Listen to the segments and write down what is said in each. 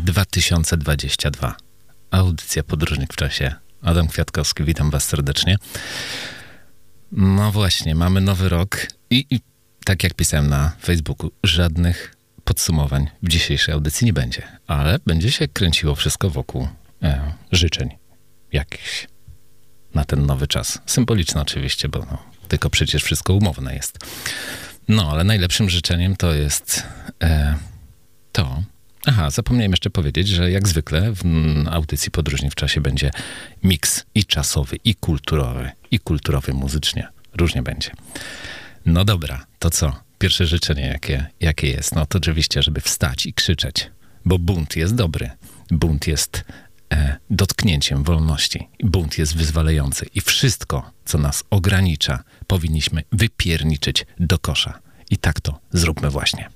2022. Audycja Podróżnik w czasie. Adam Kwiatkowski, witam Was serdecznie. No właśnie, mamy nowy rok i, i tak jak pisałem na Facebooku, żadnych podsumowań w dzisiejszej audycji nie będzie, ale będzie się kręciło wszystko wokół e, życzeń jakichś na ten nowy czas. Symboliczne oczywiście, bo no, tylko przecież wszystko umowne jest. No, ale najlepszym życzeniem to jest e, to, Aha, zapomniałem jeszcze powiedzieć, że jak zwykle w audycji Podróżni w czasie będzie miks i czasowy, i kulturowy, i kulturowy muzycznie. Różnie będzie. No dobra, to co? Pierwsze życzenie jakie, jakie jest? No to oczywiście, żeby wstać i krzyczeć, bo bunt jest dobry. Bunt jest e, dotknięciem wolności. Bunt jest wyzwalający i wszystko, co nas ogranicza, powinniśmy wypierniczyć do kosza. I tak to zróbmy właśnie.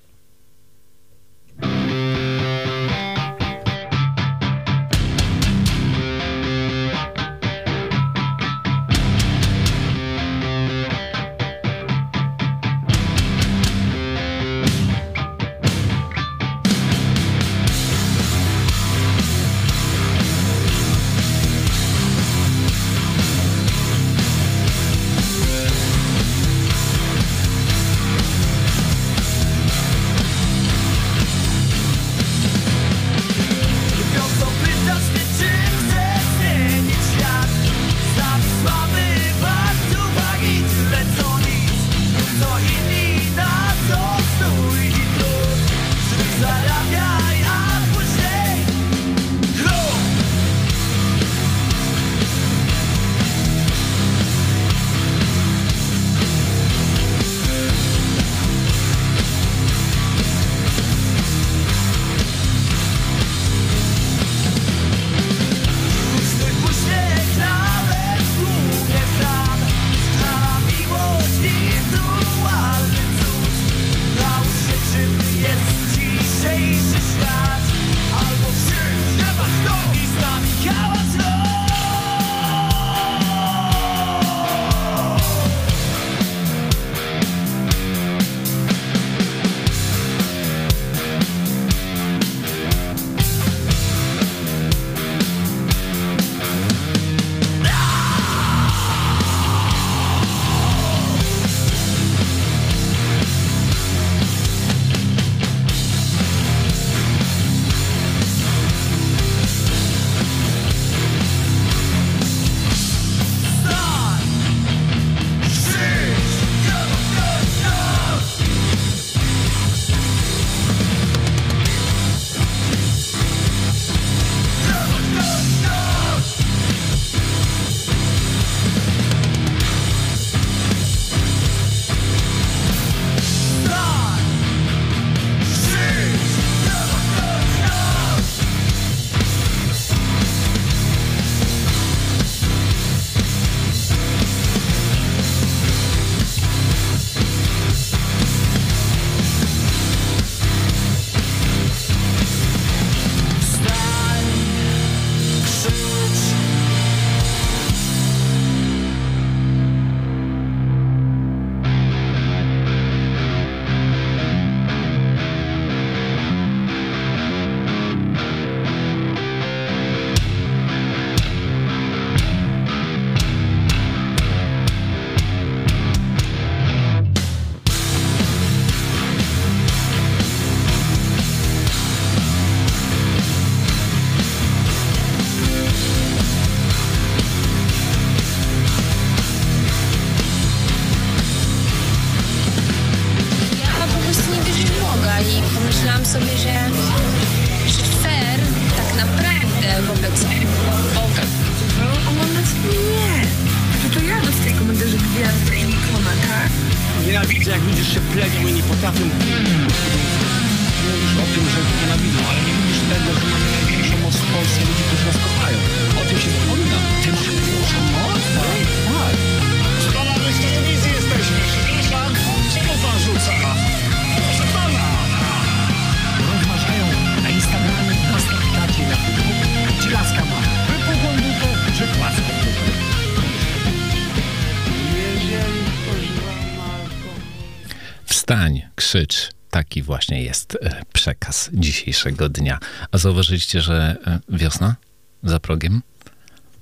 Krzycz. Taki właśnie jest e, przekaz dzisiejszego dnia. A zauważyliście, że e, wiosna za progiem?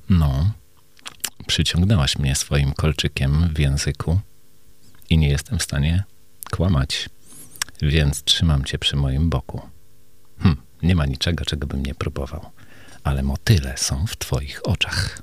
No, przyciągnęłaś mnie swoim kolczykiem w języku i nie jestem w stanie kłamać, więc trzymam cię przy moim boku. Hm, nie ma niczego, czego bym nie próbował, ale motyle są w twoich oczach.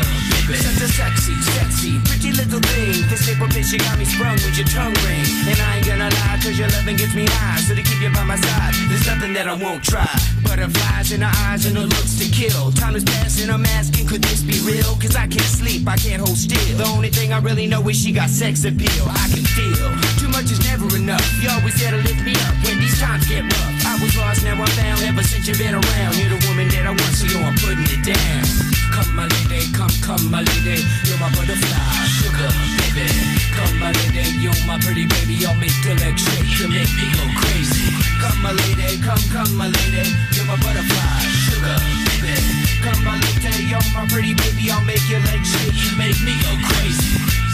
baby. Such a sexy, sexy, pretty little thing. This little bitch, you got me sprung with your tongue ring. And I ain't gonna lie, cause your loving gets me high. So to keep you by my side, there's nothing that I won't try. Butterflies in her eyes and her looks to kill. Time is passing, I'm asking, could this be real? Cause I can't sleep, I can't hold still. The only thing I really know is she got sex appeal. I can feel too much is never enough. You always there to lift me up when these times get rough. Was lost, now I'm found. Ever since you've been around, you're the woman that I want, so yo, I'm putting it down. Come, my lady, come, come, my lady. You're my butterfly, sugar, baby. Come, my lady, you're my pretty baby. I'll make your legs shake, you make me go crazy. Come, my lady, come, come, my lady. You're my butterfly, sugar, baby. Come, my lady, you're my pretty baby. I'll make your legs shake, you make me go crazy.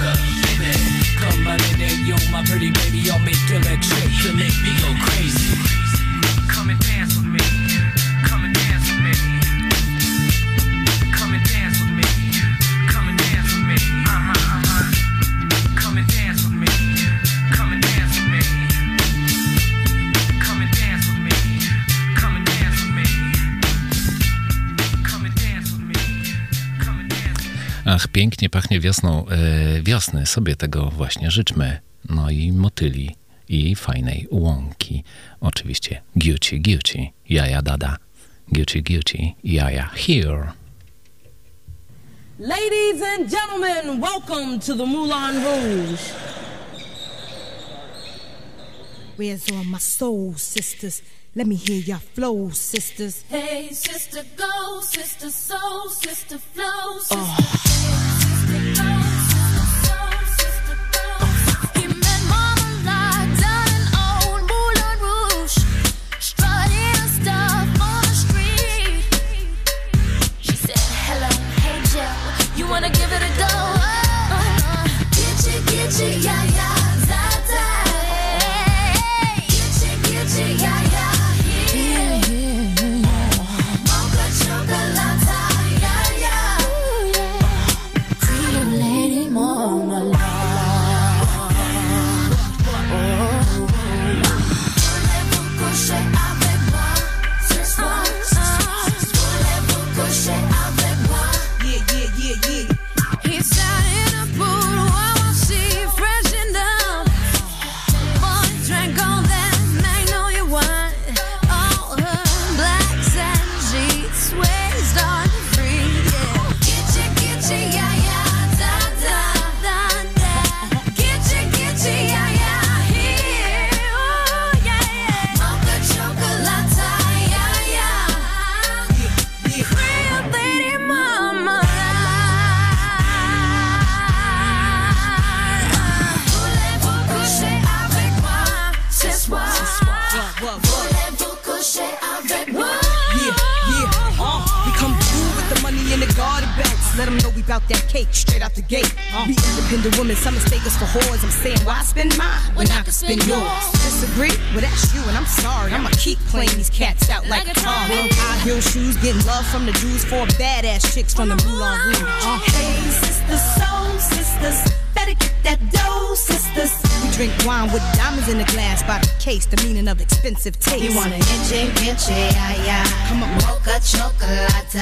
Come on and yo, my pretty baby, I'll make electric make me go crazy. Come and dance with me. Ach, pięknie pachnie wiosną. E, wiosny sobie tego właśnie życzmy. No i motyli i fajnej łąki. Oczywiście Gucci Gucci, jaja dada. Gucci Gucci, jaja here. Ladies and gentlemen, welcome to the Moulin Rouge. Where's all my soul sisters? Let me hear your flow, sisters. Hey, sister, go, sister, soul, sister, flow, ah. sister. Hey, from the dudes for badass chicks from the Moulin Rouge. Uh, Hey, sisters, soul sisters, better get that dough, sisters. we drink wine with diamonds in the glass by the case, the meaning of expensive taste. You want a inche, inche, yeah, yeah. Come on. Mocha chocolate.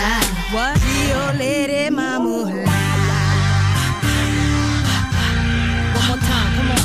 What? Rio Lady Mama. One more time, come on.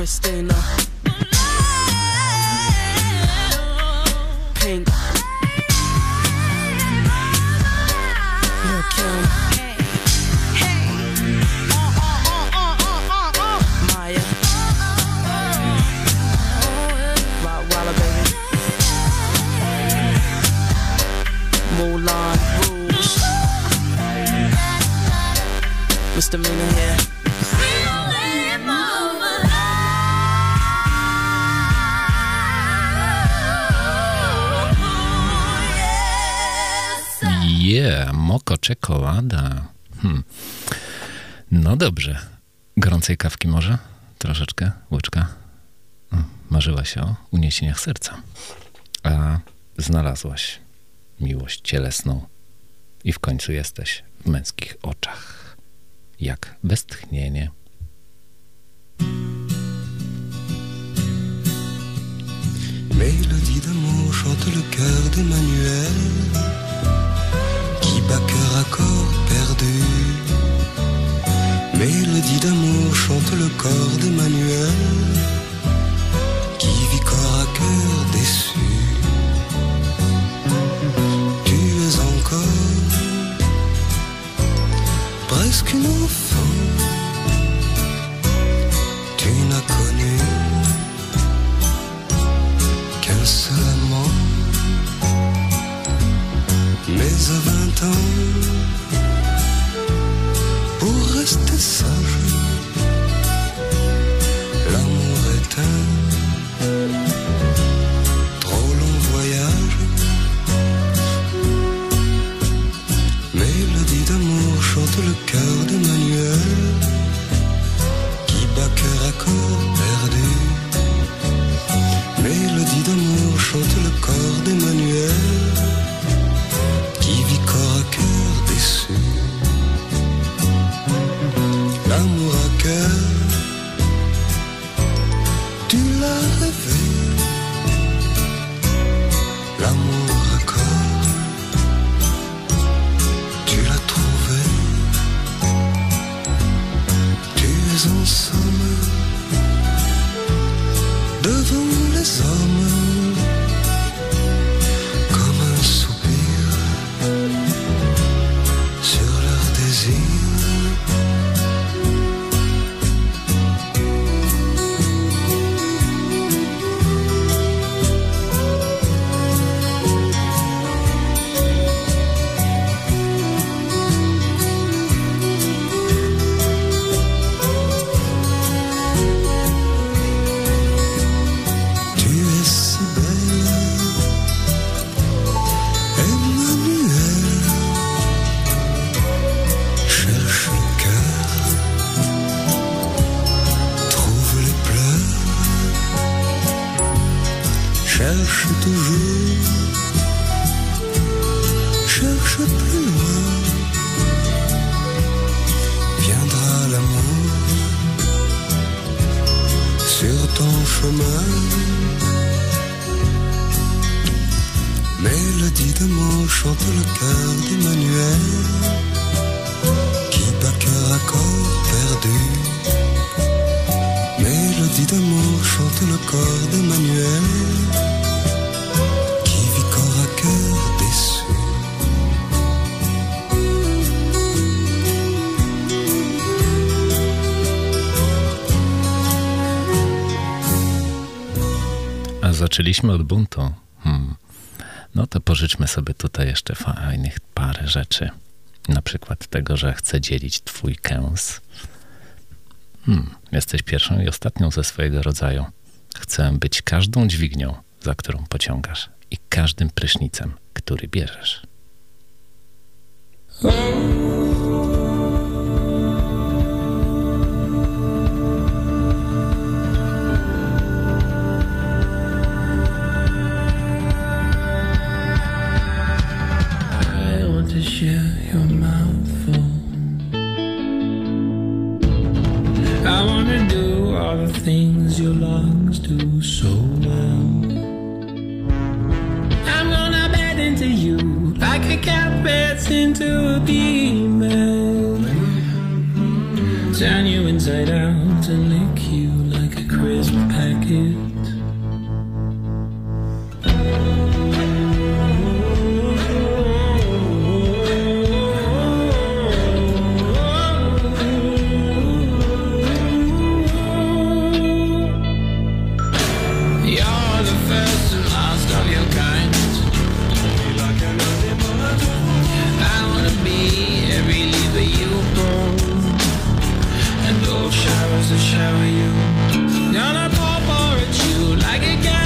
Christina, moko czekolada. Hmm. No dobrze. Gorącej kawki może? Troszeczkę? Łyczka? O, Marzyłaś o uniesieniach serca. A znalazłaś miłość cielesną i w końcu jesteś w męskich oczach. Jak westchnienie. Mélodie d'amour chante le cœur d'Emmanuel bat cœur à corps perdu. Mélodie d'amour chante le corps d'Emmanuel qui vit corps à cœur déçu. Tu es encore presque une enfant. Mais à vingt ans, pour rester sage, cœur d'Emmanuel qui bat cœur à corps perdu. Mélodie d'amour chante le corps d'Emmanuel qui vit corps à cœur déçu. A zaczęliśmy od buntu. No to pożyczmy sobie tutaj jeszcze fajnych parę rzeczy. Na przykład tego, że chcę dzielić twój kęs. Hmm. Jesteś pierwszą i ostatnią ze swojego rodzaju. Chcę być każdą dźwignią, za którą pociągasz i każdym prysznicem, który bierzesz. All the things your lungs do so well. I'm gonna bed into you like a cat beds into a female. Turn you inside out and lick you like a crisp packet. Those showers that shower you. Gonna pour pour at you like a cat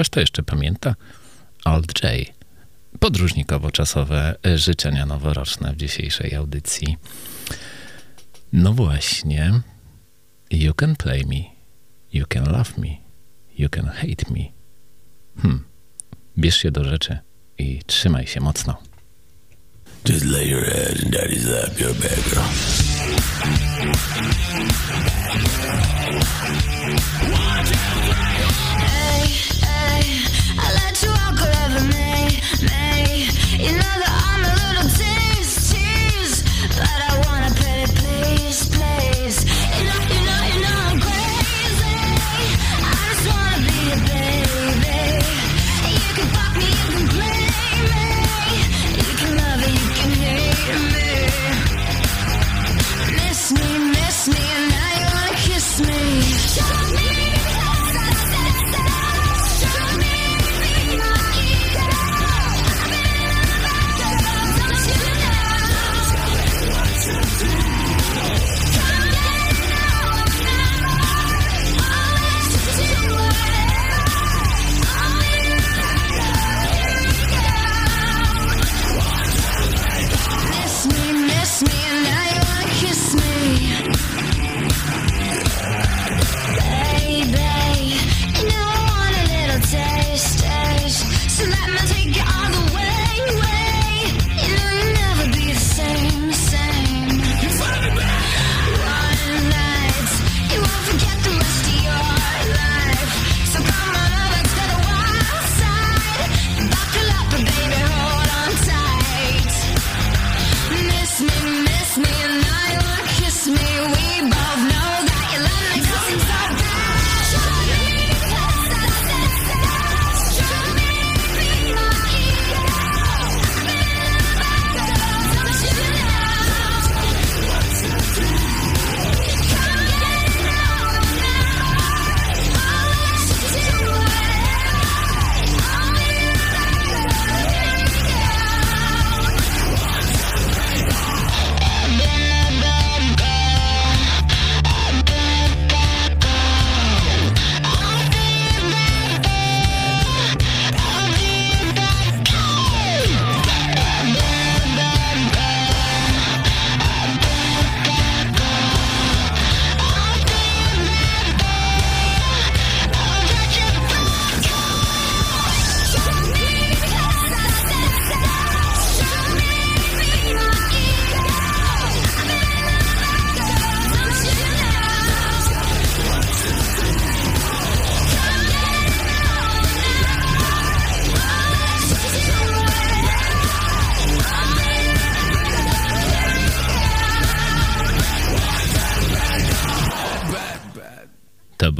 Ktoś to jeszcze pamięta? Old J. Podróżnikowo-czasowe życzenia noworoczne w dzisiejszej audycji. No właśnie. You can play me. You can love me. You can hate me. Hmm. Bierz się do rzeczy i trzymaj się mocno. Just lay your head in daddy's lap, girl. Watch out! You know.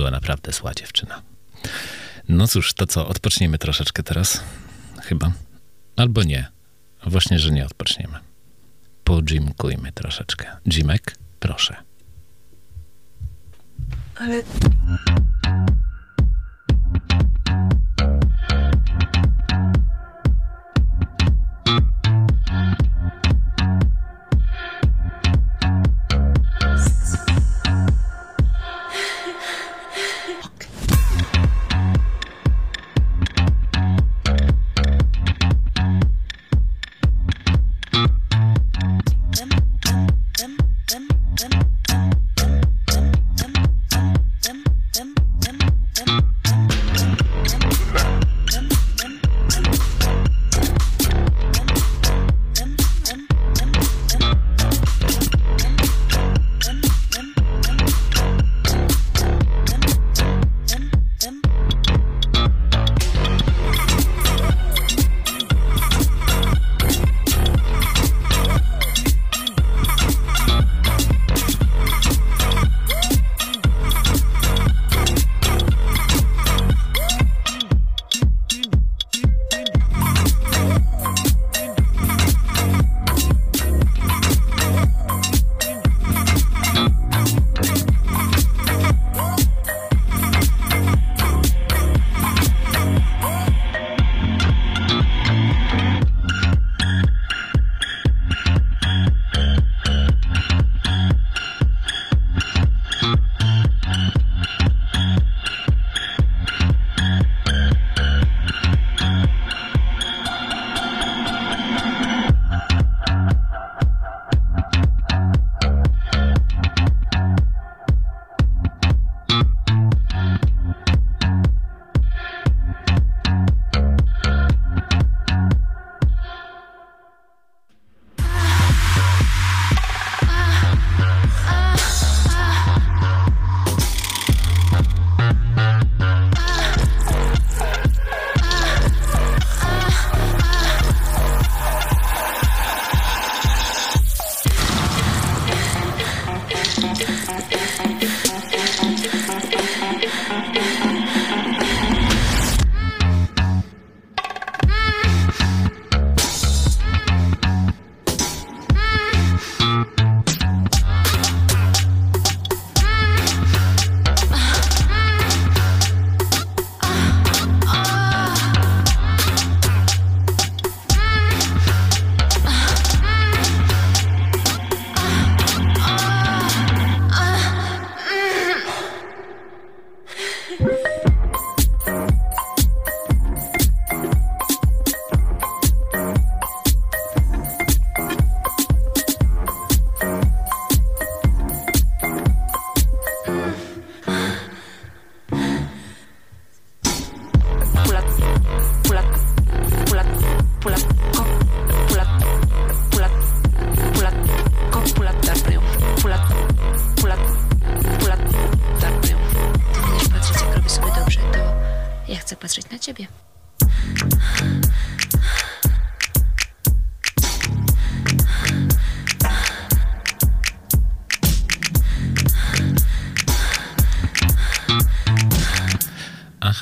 była naprawdę zła dziewczyna. No cóż, to co, odpoczniemy troszeczkę teraz? Chyba. Albo nie. Właśnie, że nie odpoczniemy. Podzimkujmy troszeczkę. Dzimek, proszę. Ale...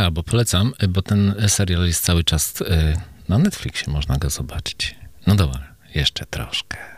Aha, bo polecam, bo ten serial jest cały czas y, na Netflixie, można go zobaczyć. No dobra, jeszcze troszkę.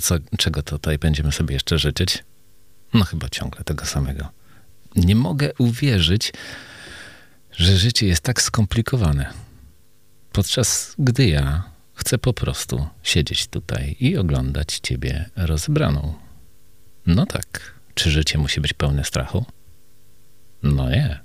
Co, czego tutaj będziemy sobie jeszcze życzyć? No chyba ciągle tego samego. Nie mogę uwierzyć, że życie jest tak skomplikowane. Podczas gdy ja chcę po prostu siedzieć tutaj i oglądać ciebie rozebraną. No tak, czy życie musi być pełne strachu? No nie.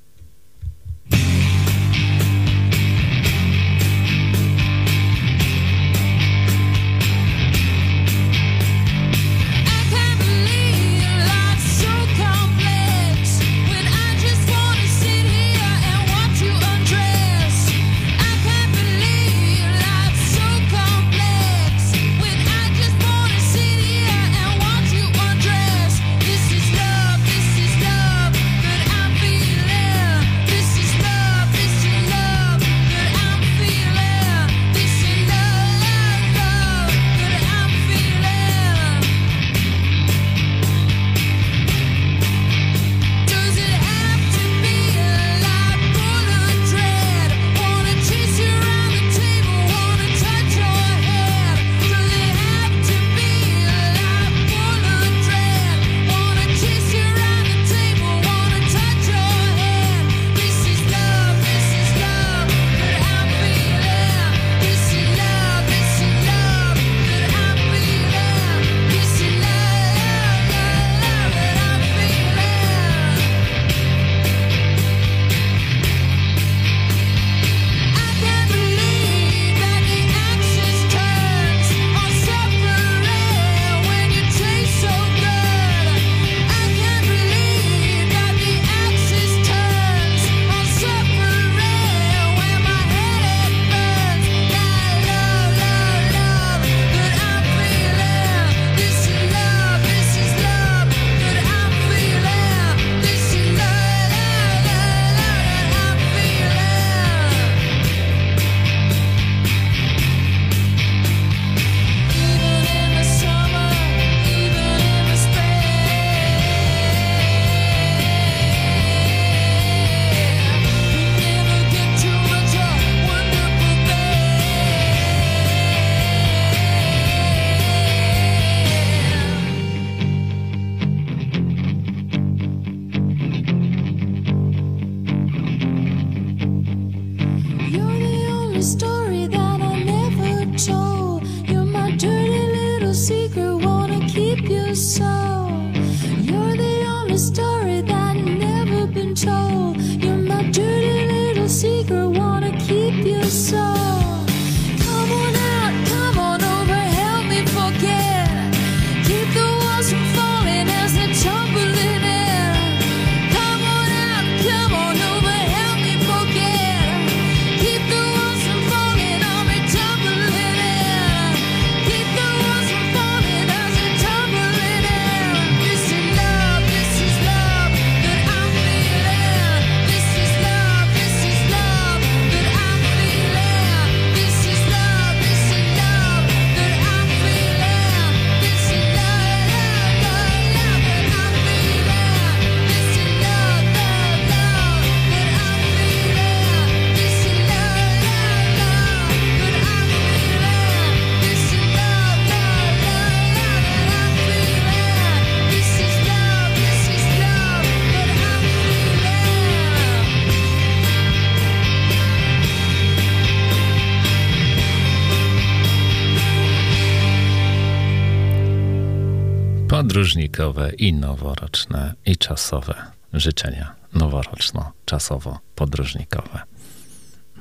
Podróżnikowe i noworoczne i czasowe życzenia noworoczno-czasowo-podróżnikowe.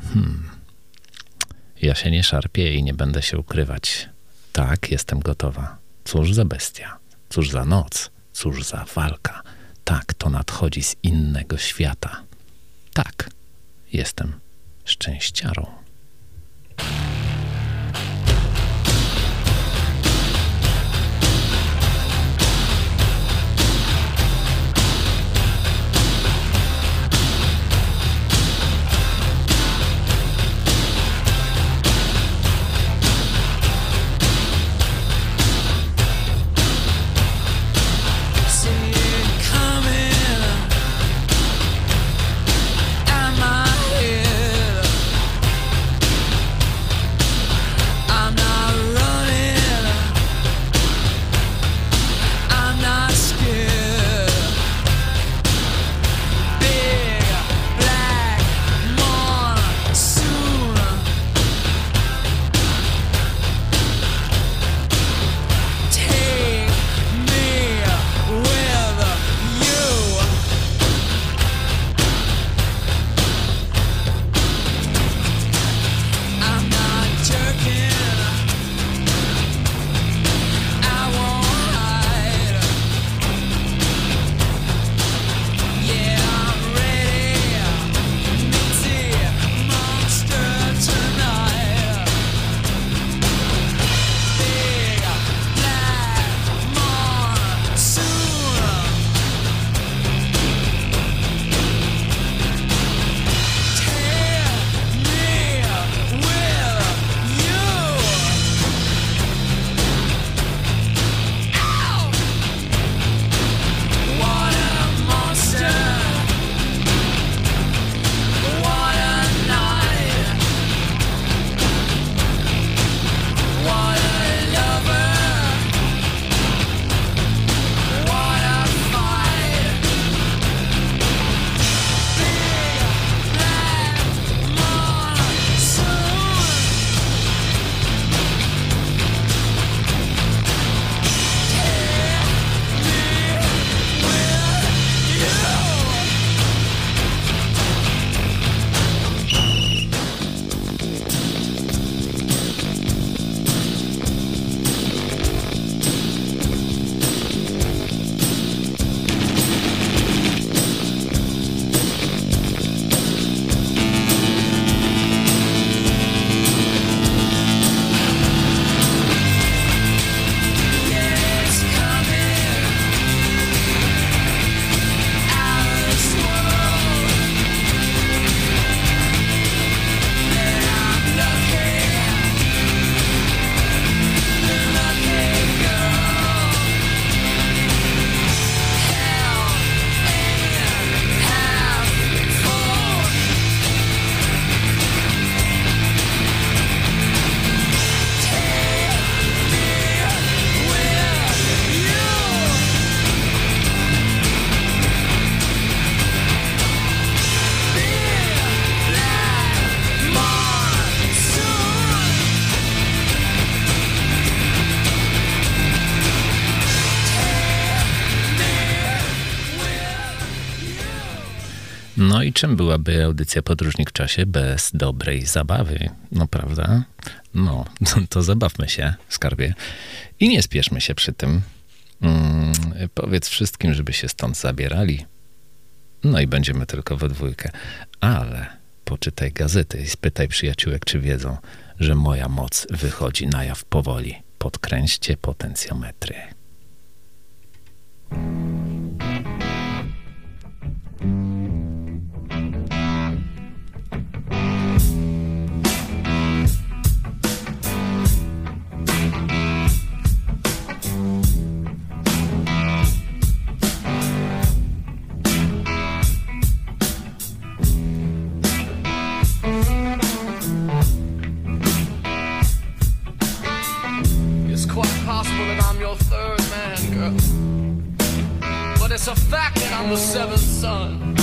Hmm. Ja się nie szarpię i nie będę się ukrywać. Tak, jestem gotowa. Cóż za bestia, cóż za noc, cóż za walka. Tak, to nadchodzi z innego świata. Tak, jestem szczęściarą. Czym byłaby audycja Podróżnik w czasie bez dobrej zabawy? No prawda? No, to zabawmy się, skarbie. I nie spieszmy się przy tym. Mm, powiedz wszystkim, żeby się stąd zabierali. No i będziemy tylko we dwójkę. Ale poczytaj gazety i spytaj przyjaciółek, czy wiedzą, że moja moc wychodzi na jaw powoli. Podkręćcie potencjometry. It's a fact that I'm the seventh son.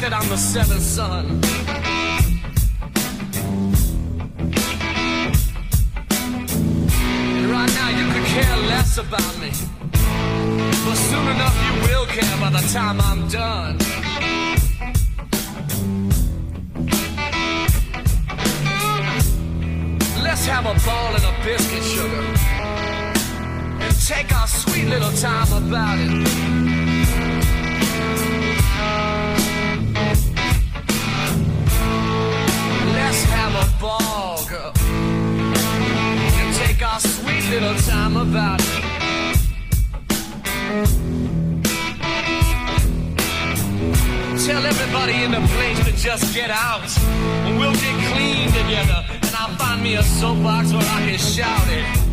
that I'm the seventh son. And right now you could care less about me. Well, soon enough you will care by the time I'm done. Let's have a ball and a biscuit, sugar. And take our sweet little time about it. Let's have a ball and take our sweet little time about it. everybody in the place to just get out. And we'll get clean together, and I'll find me a soapbox where I can shout it.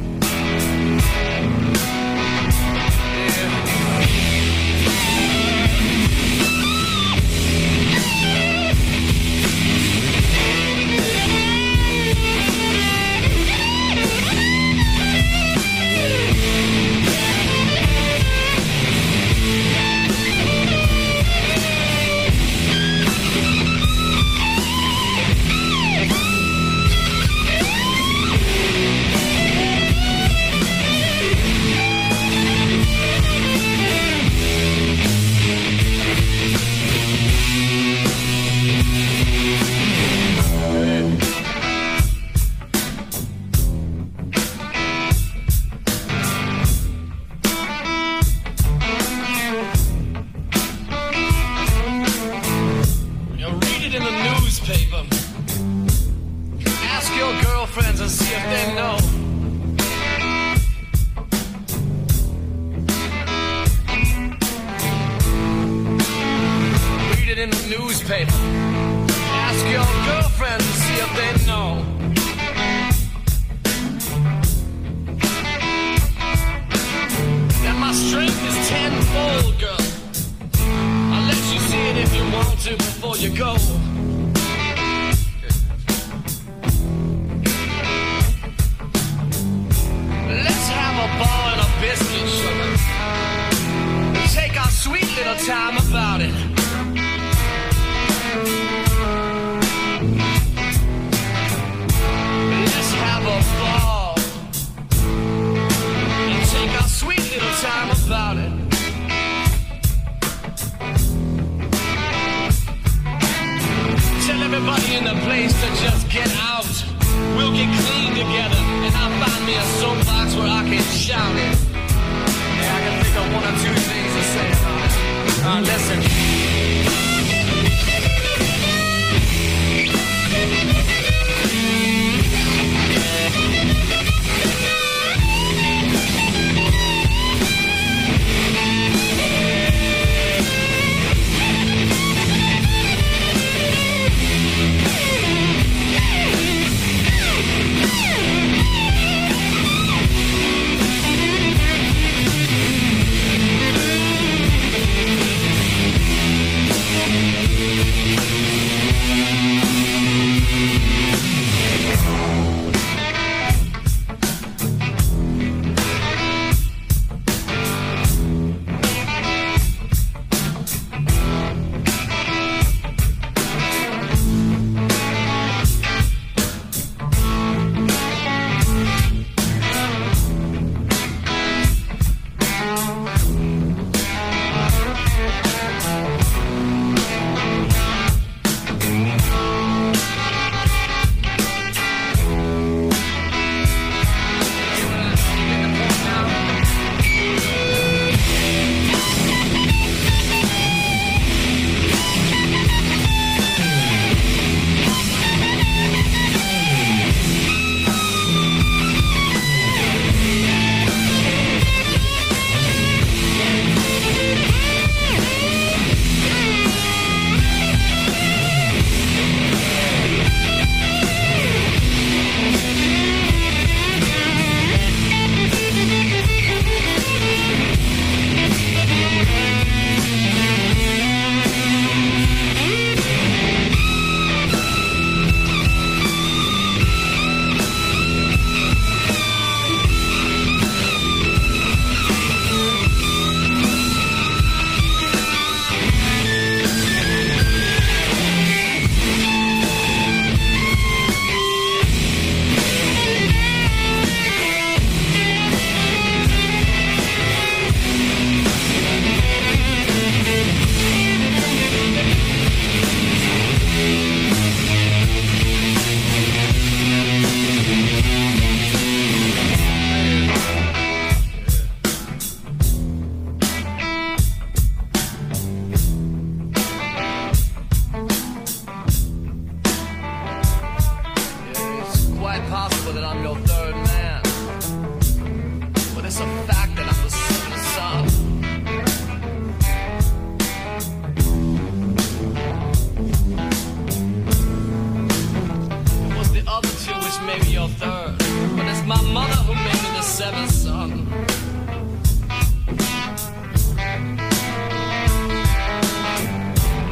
It. mother who made me the seventh son.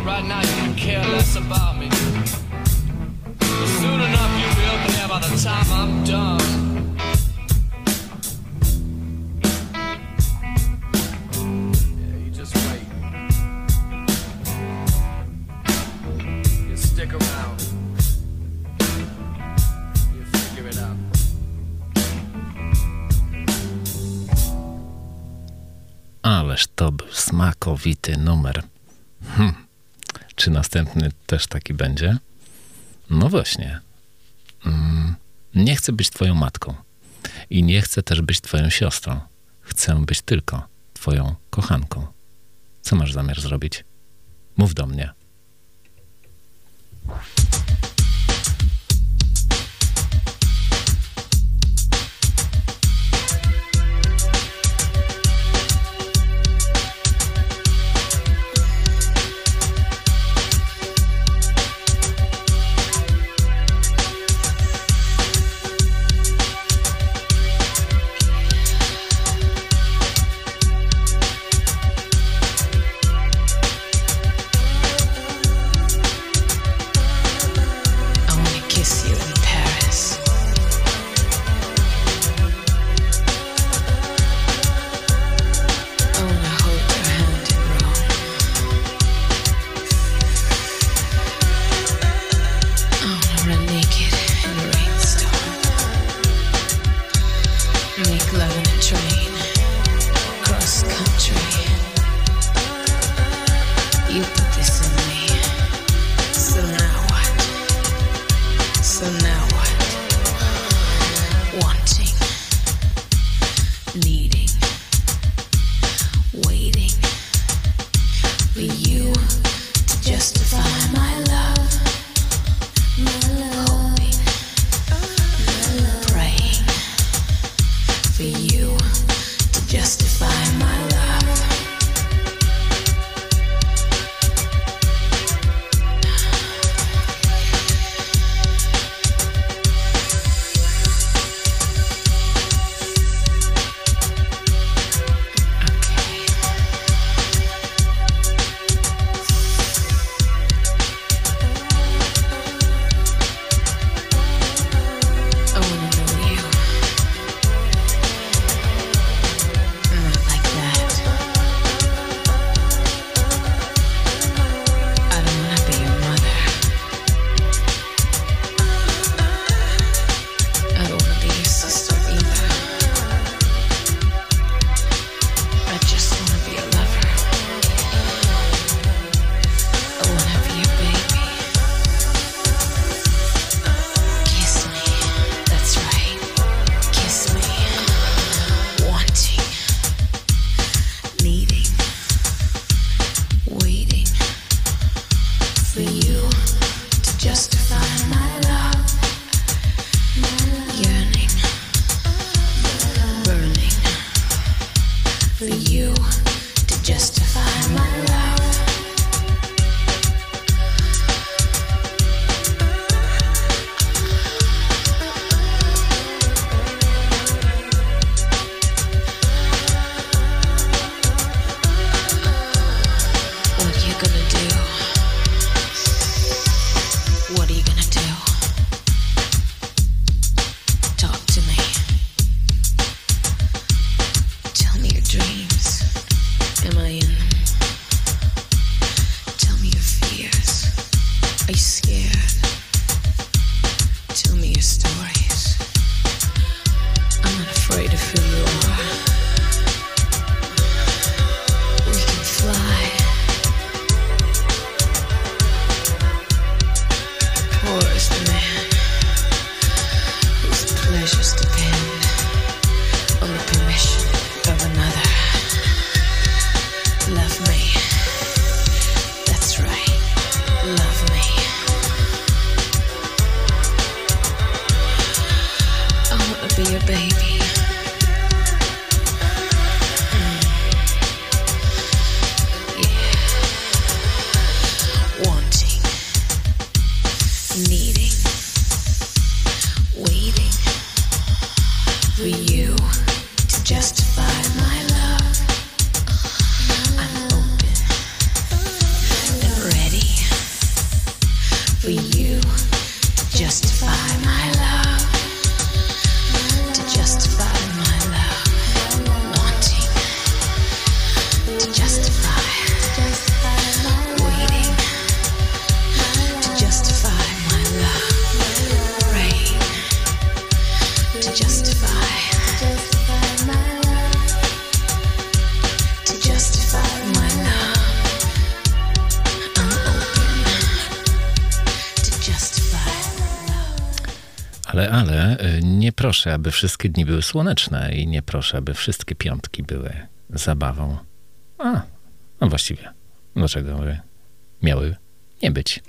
Right now you care less about me. But soon enough you will care by the time I'm done. Smakowity numer. Hm. Czy następny też taki będzie? No właśnie. Mm, nie chcę być twoją matką. I nie chcę też być twoją siostrą. Chcę być tylko twoją kochanką. Co masz zamiar zrobić? Mów do mnie. Make love in a train, cross country. You put this in nie proszę, aby wszystkie dni były słoneczne i nie proszę, aby wszystkie piątki były zabawą. A, no właściwie, dlaczego by miały nie być?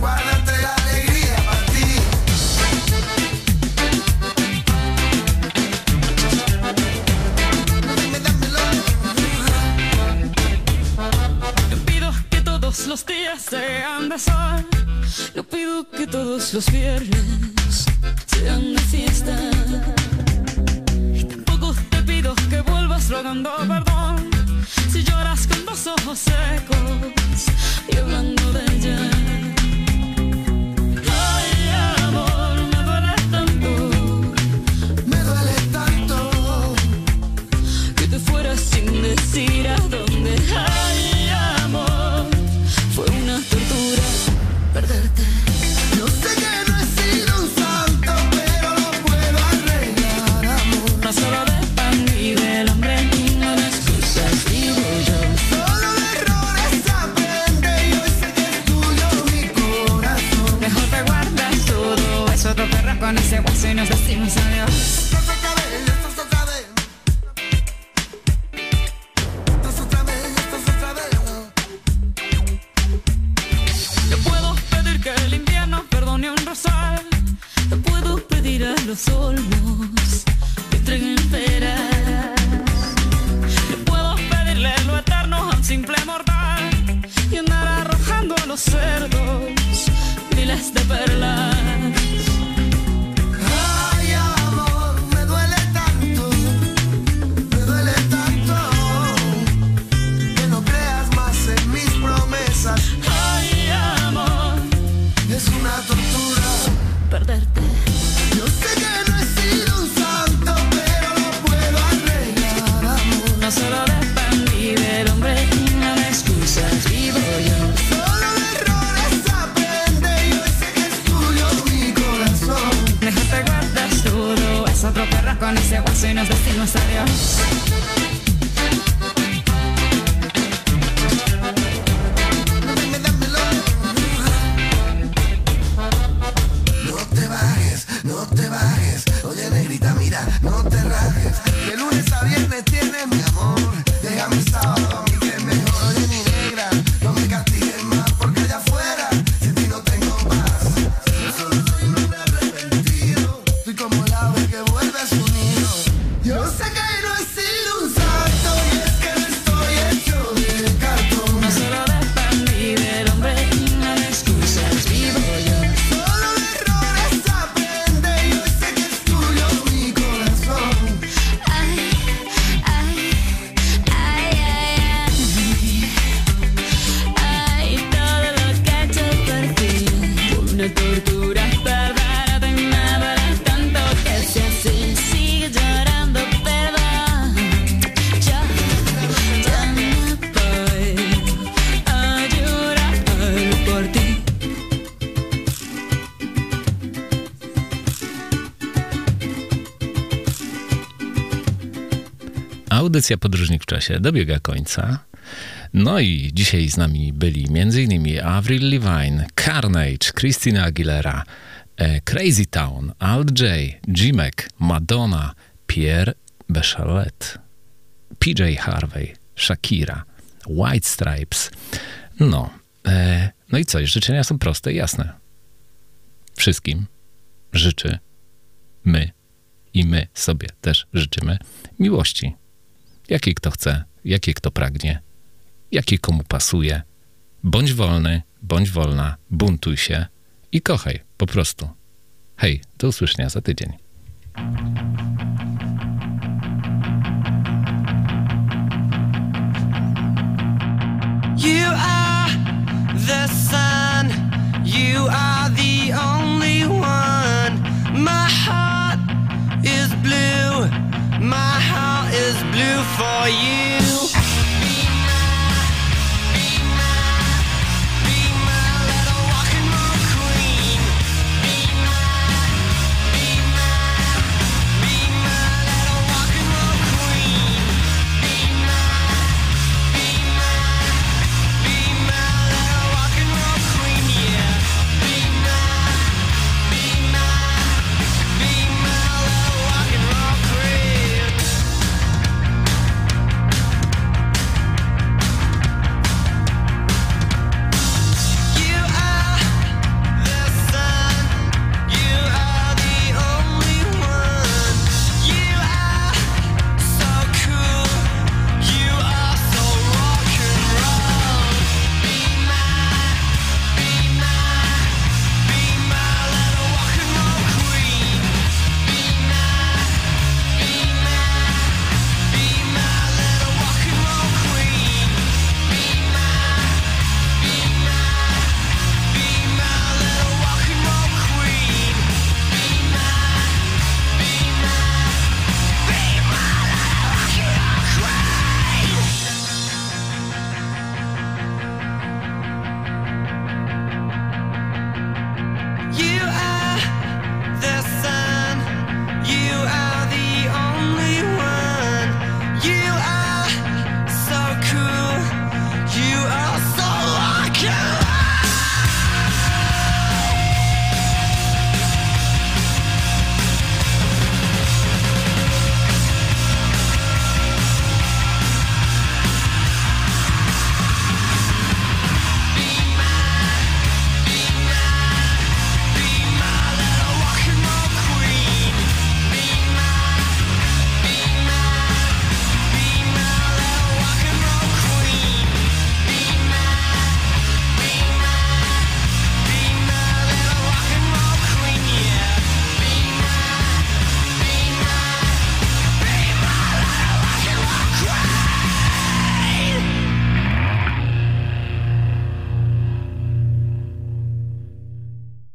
Guarda los días sean de sol. No pido que todos los viernes sean de fiesta. Tampoco te pido que vuelvas rogando perdón. Si lloras con dos ojos secos y hablando de ella. sin decir a dónde solo. Audycja Podróżnik w Czasie dobiega końca. No i dzisiaj z nami byli m.in. Avril Levine, Carnage, Christina Aguilera, e, Crazy Town, Alt J, Jimek, Madonna, Pierre Bechalet, PJ Harvey, Shakira, White Stripes. No, e, no i coś, życzenia są proste i jasne. Wszystkim życzy my i my sobie też życzymy miłości jakiej kto chce, jakiej kto pragnie, jaki komu pasuje. Bądź wolny, bądź wolna, buntuj się i kochaj po prostu. Hej, do usłyszenia za tydzień. You are the sun, you are the only one. My heart is blue. My heart is blue for you.